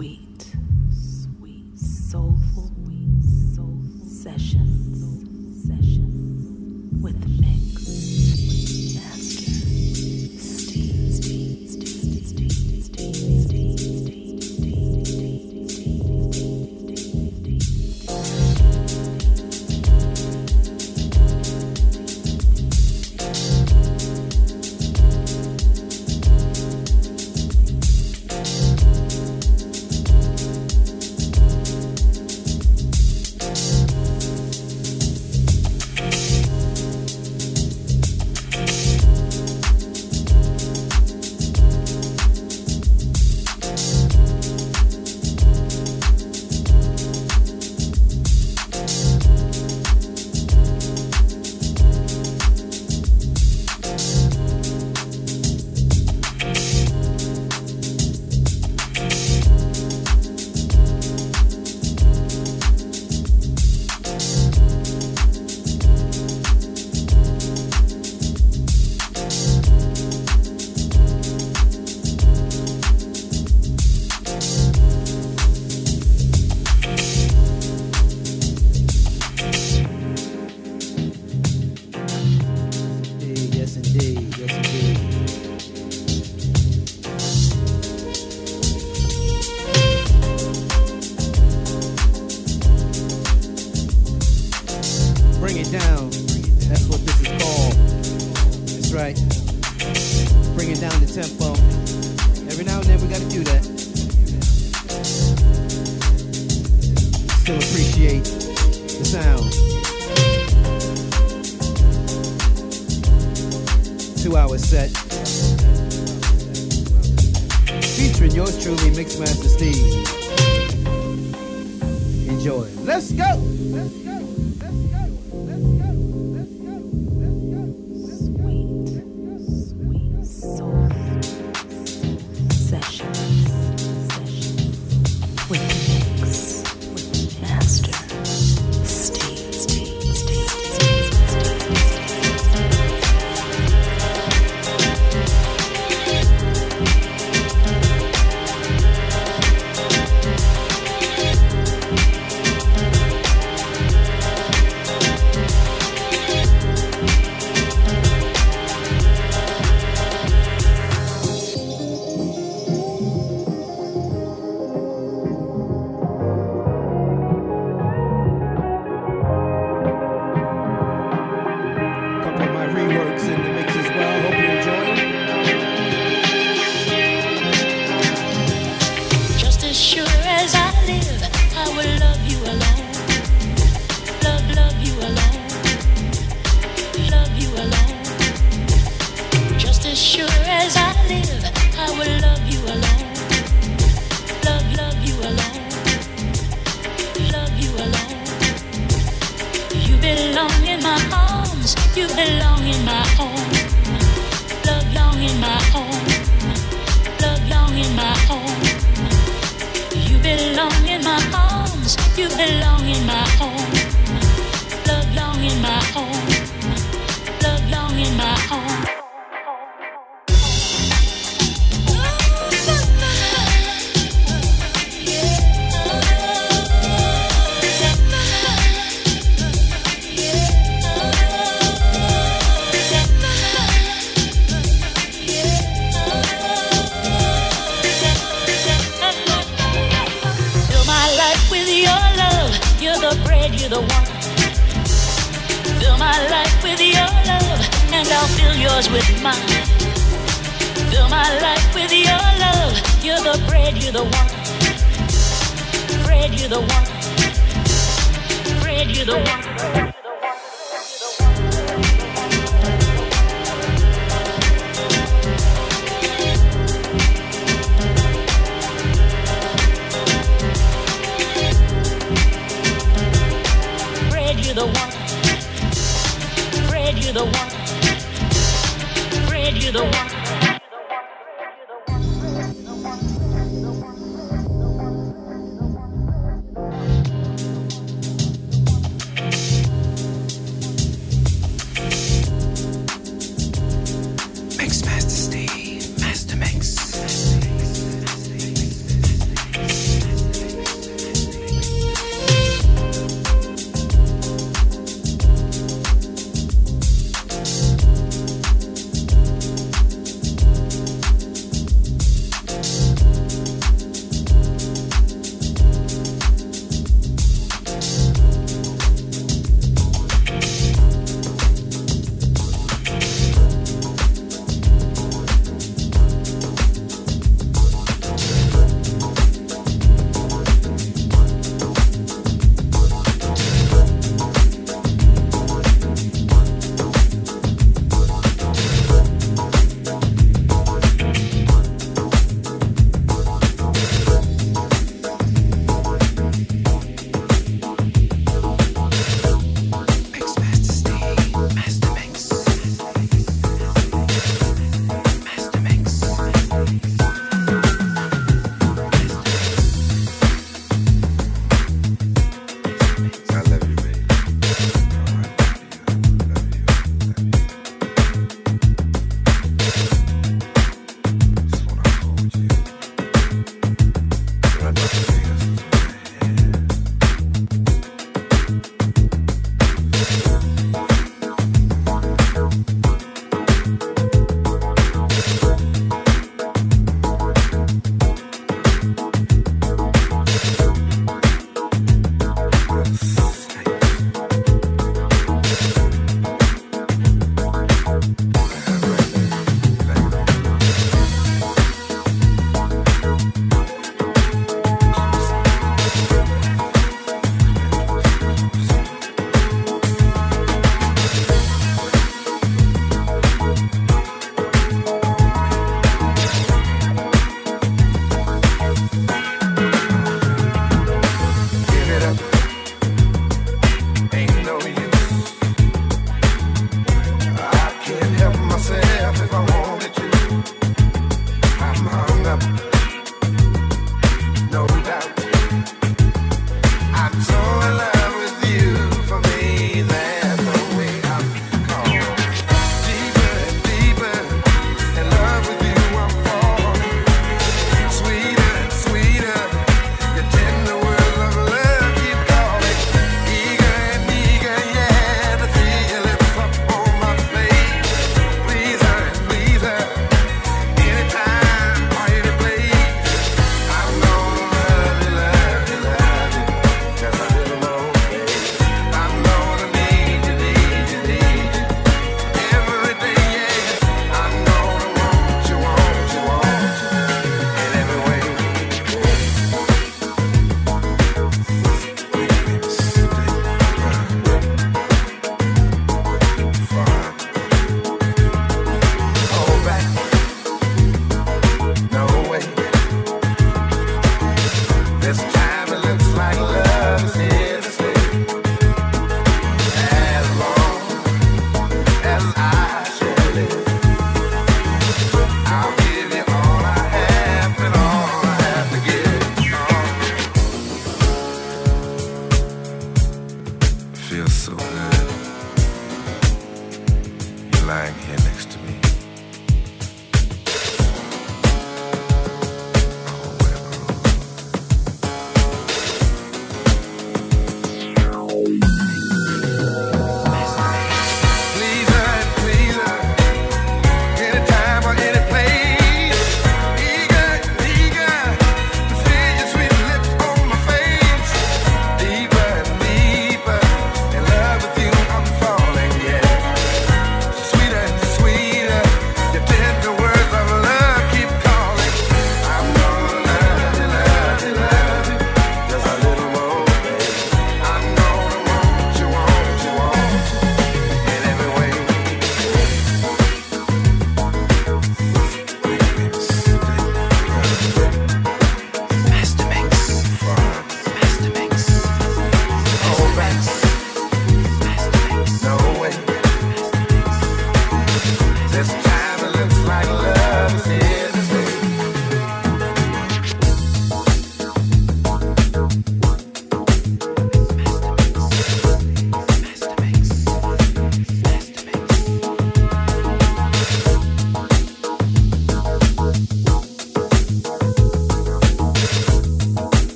sweet, sweet, soulful, soulful session. belong. I'll fill yours with mine. Fill my life with your love. You're the bread, you're the one. Bread, you're the one. Bread, you're the wine. Bread, you're the one. Bread, you're the one don't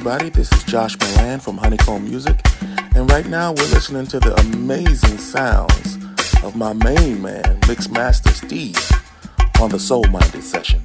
everybody? This is Josh Milan from Honeycomb Music, and right now we're listening to the amazing sounds of my main man, Mixmaster Steve, on the Soul Minded Sessions.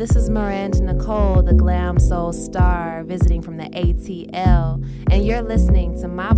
This is Miranda Nicole, the glam soul star, visiting from the ATL, and you're listening to my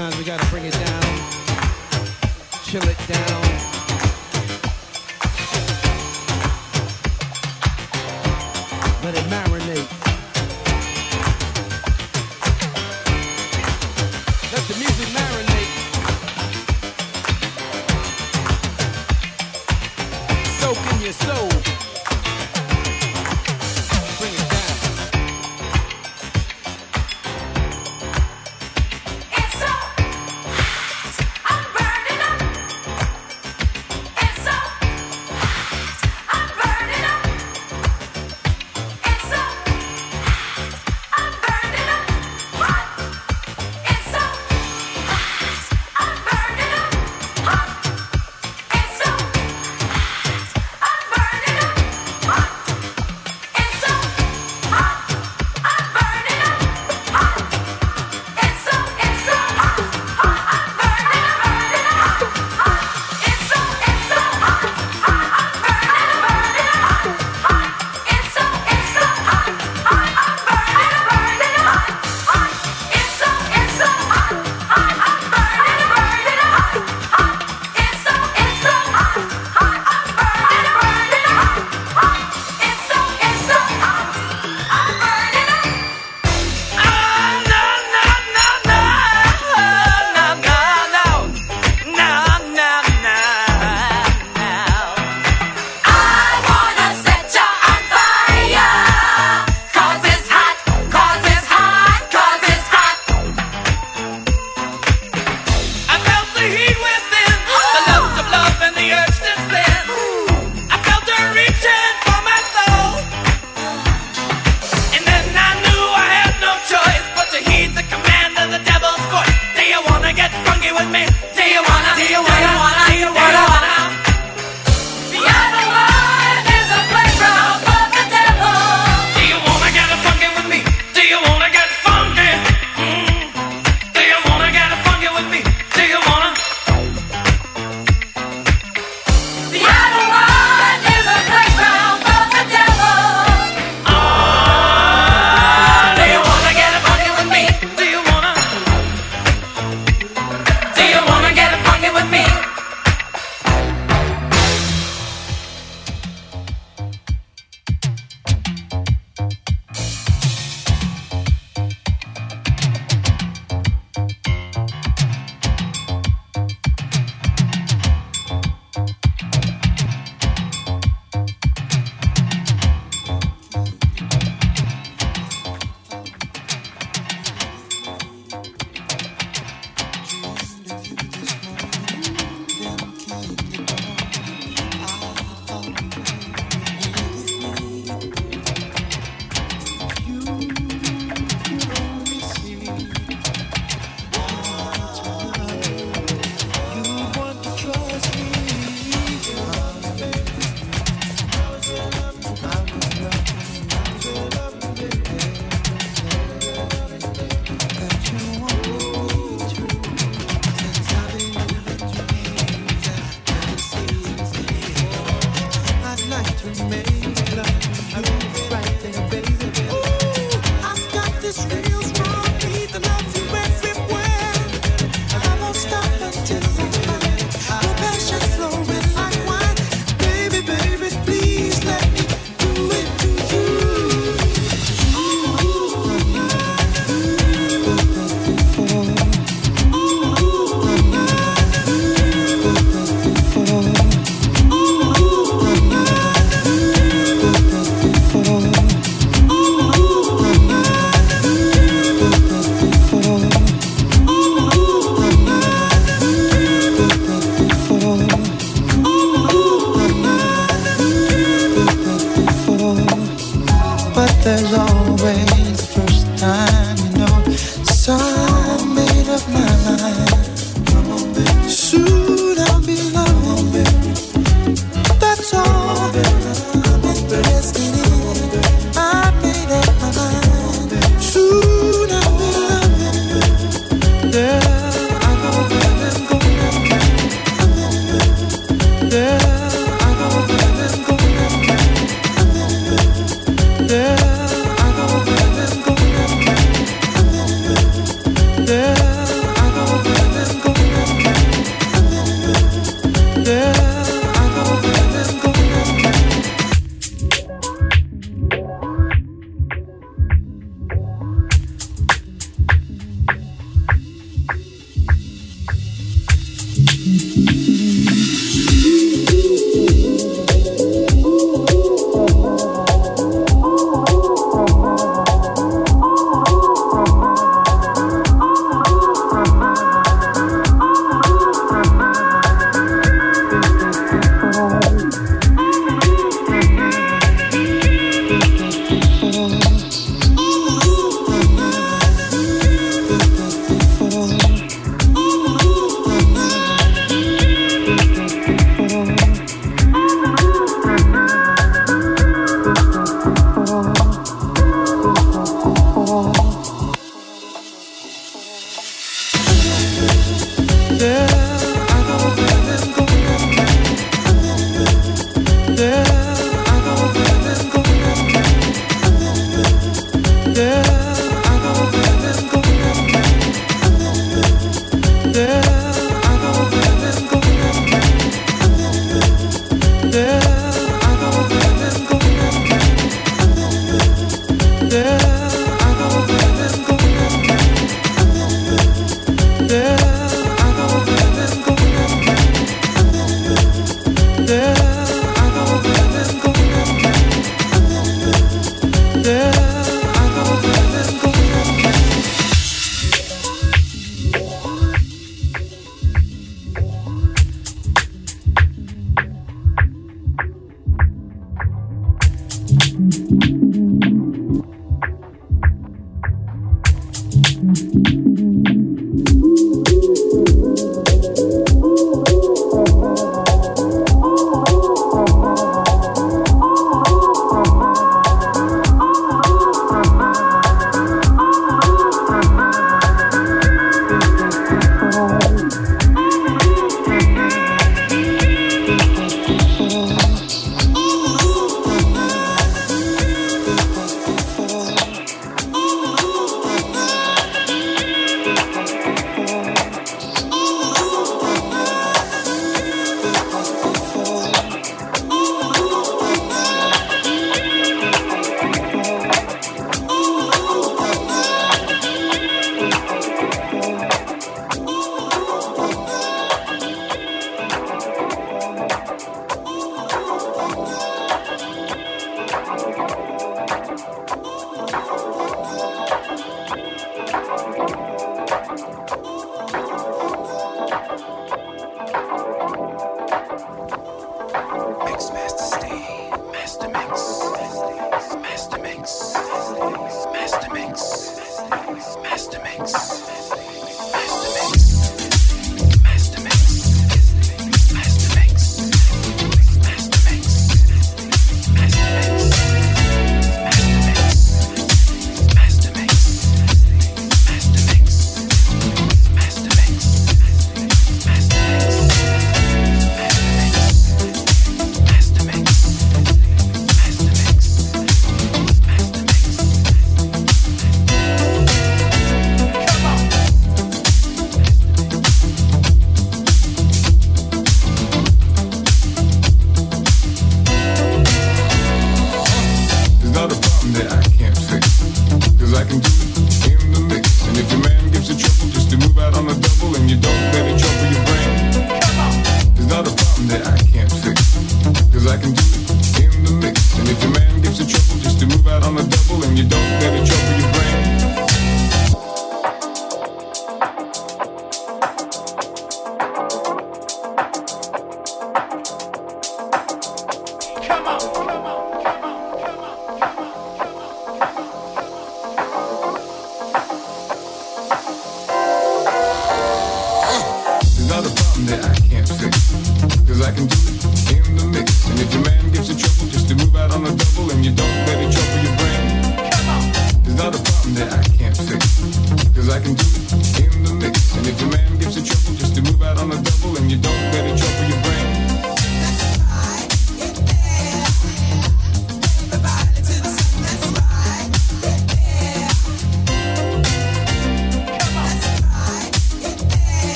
Sometimes we gotta bring it down, chill it down.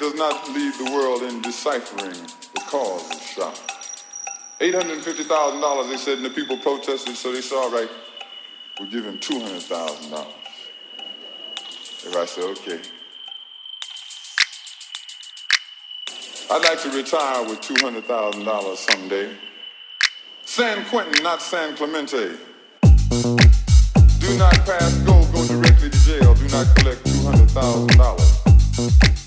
does not leave the world in deciphering the cause of shock. $850,000, they said, and the people protested, so they said, all right, we'll give him $200,000. If I said, okay. I'd like to retire with $200,000 someday. San Quentin, not San Clemente. Do not pass go, go directly to jail. Do not collect $200,000.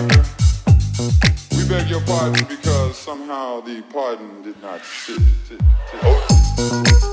We beg your pardon because somehow the pardon did not sit. sit, sit. Oh.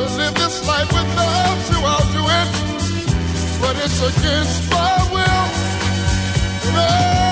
to live this life with I'll do it, but it's against my will. No.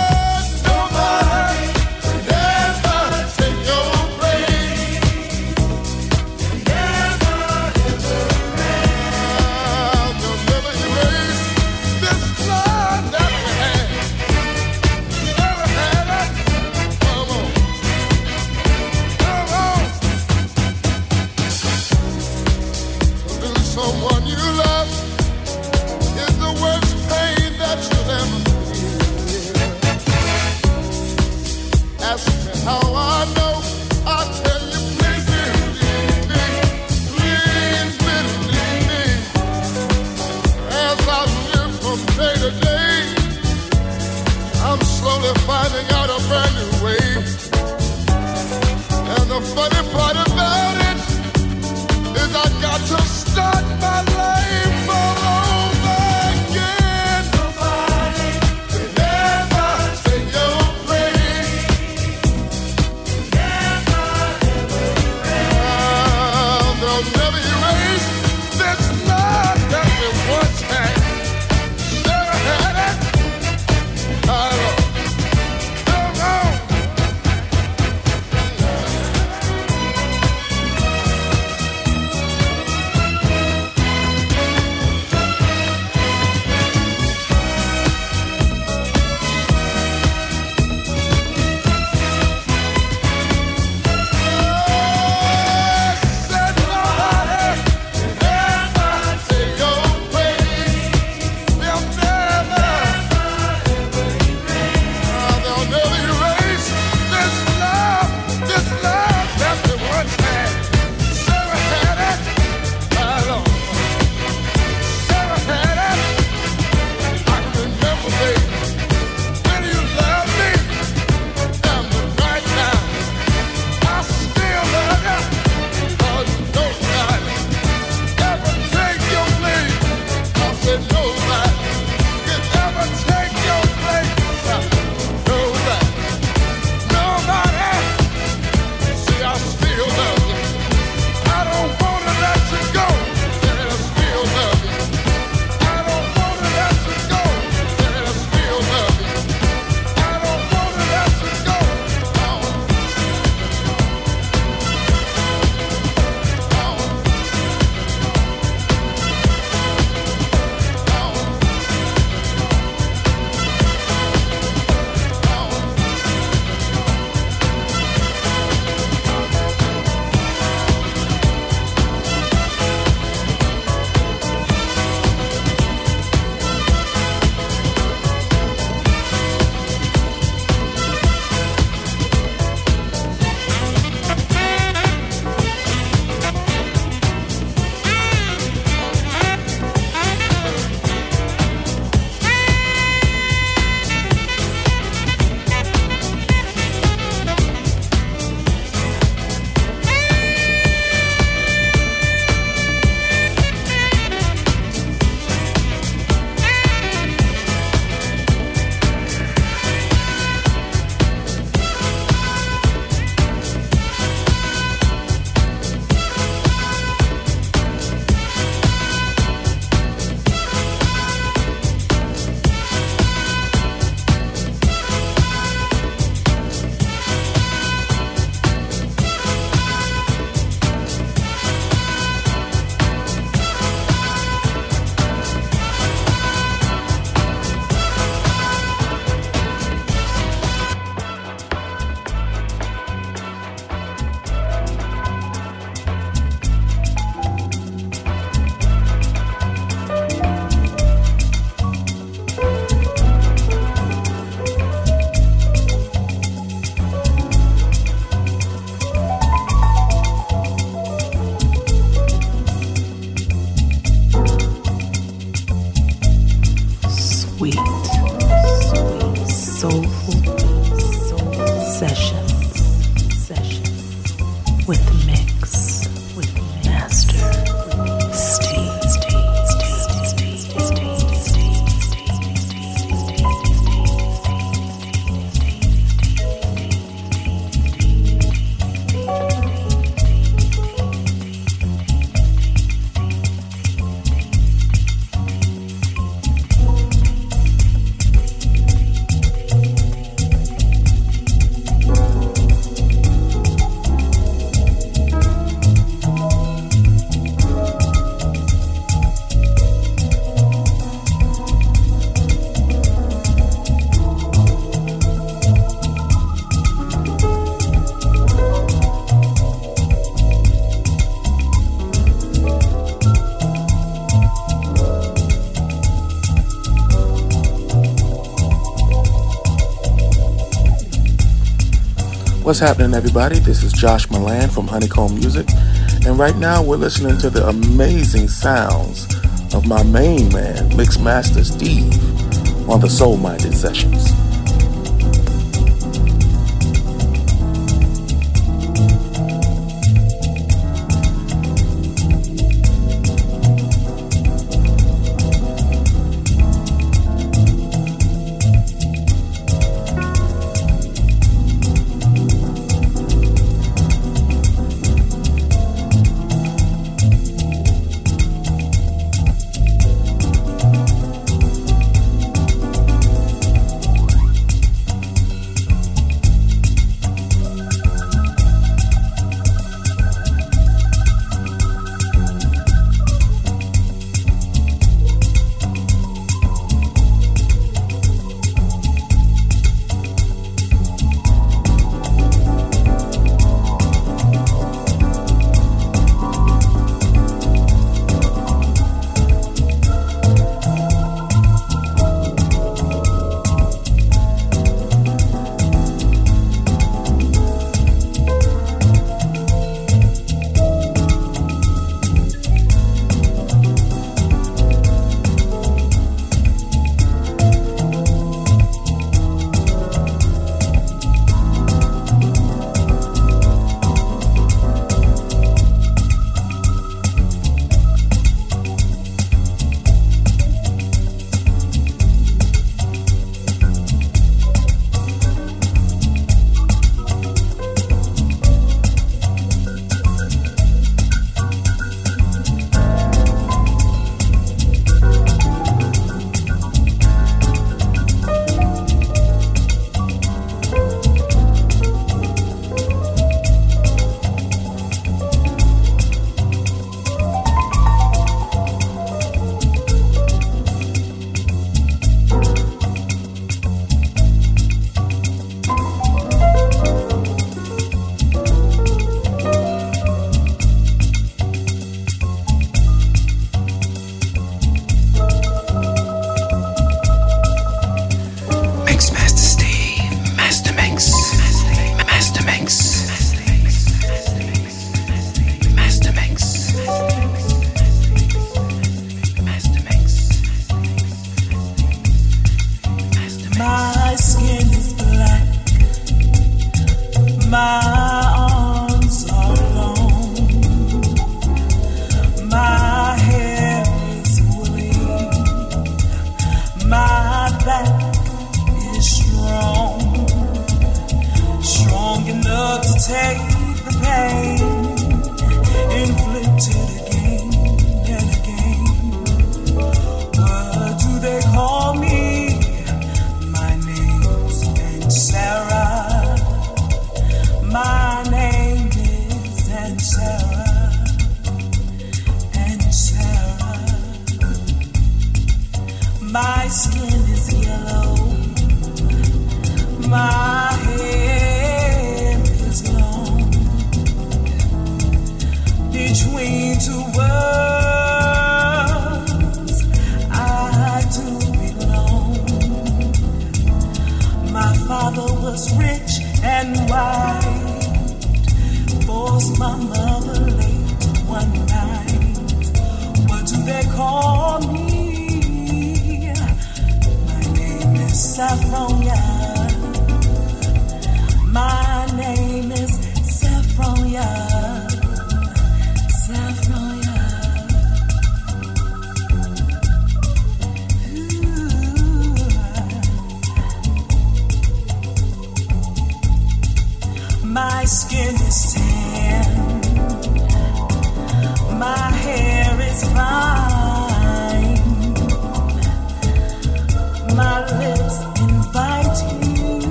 What's happening, everybody? This is Josh Milan from Honeycomb Music, and right now we're listening to the amazing sounds of my main man, Mixmaster Steve, on the Soul Minded Sessions.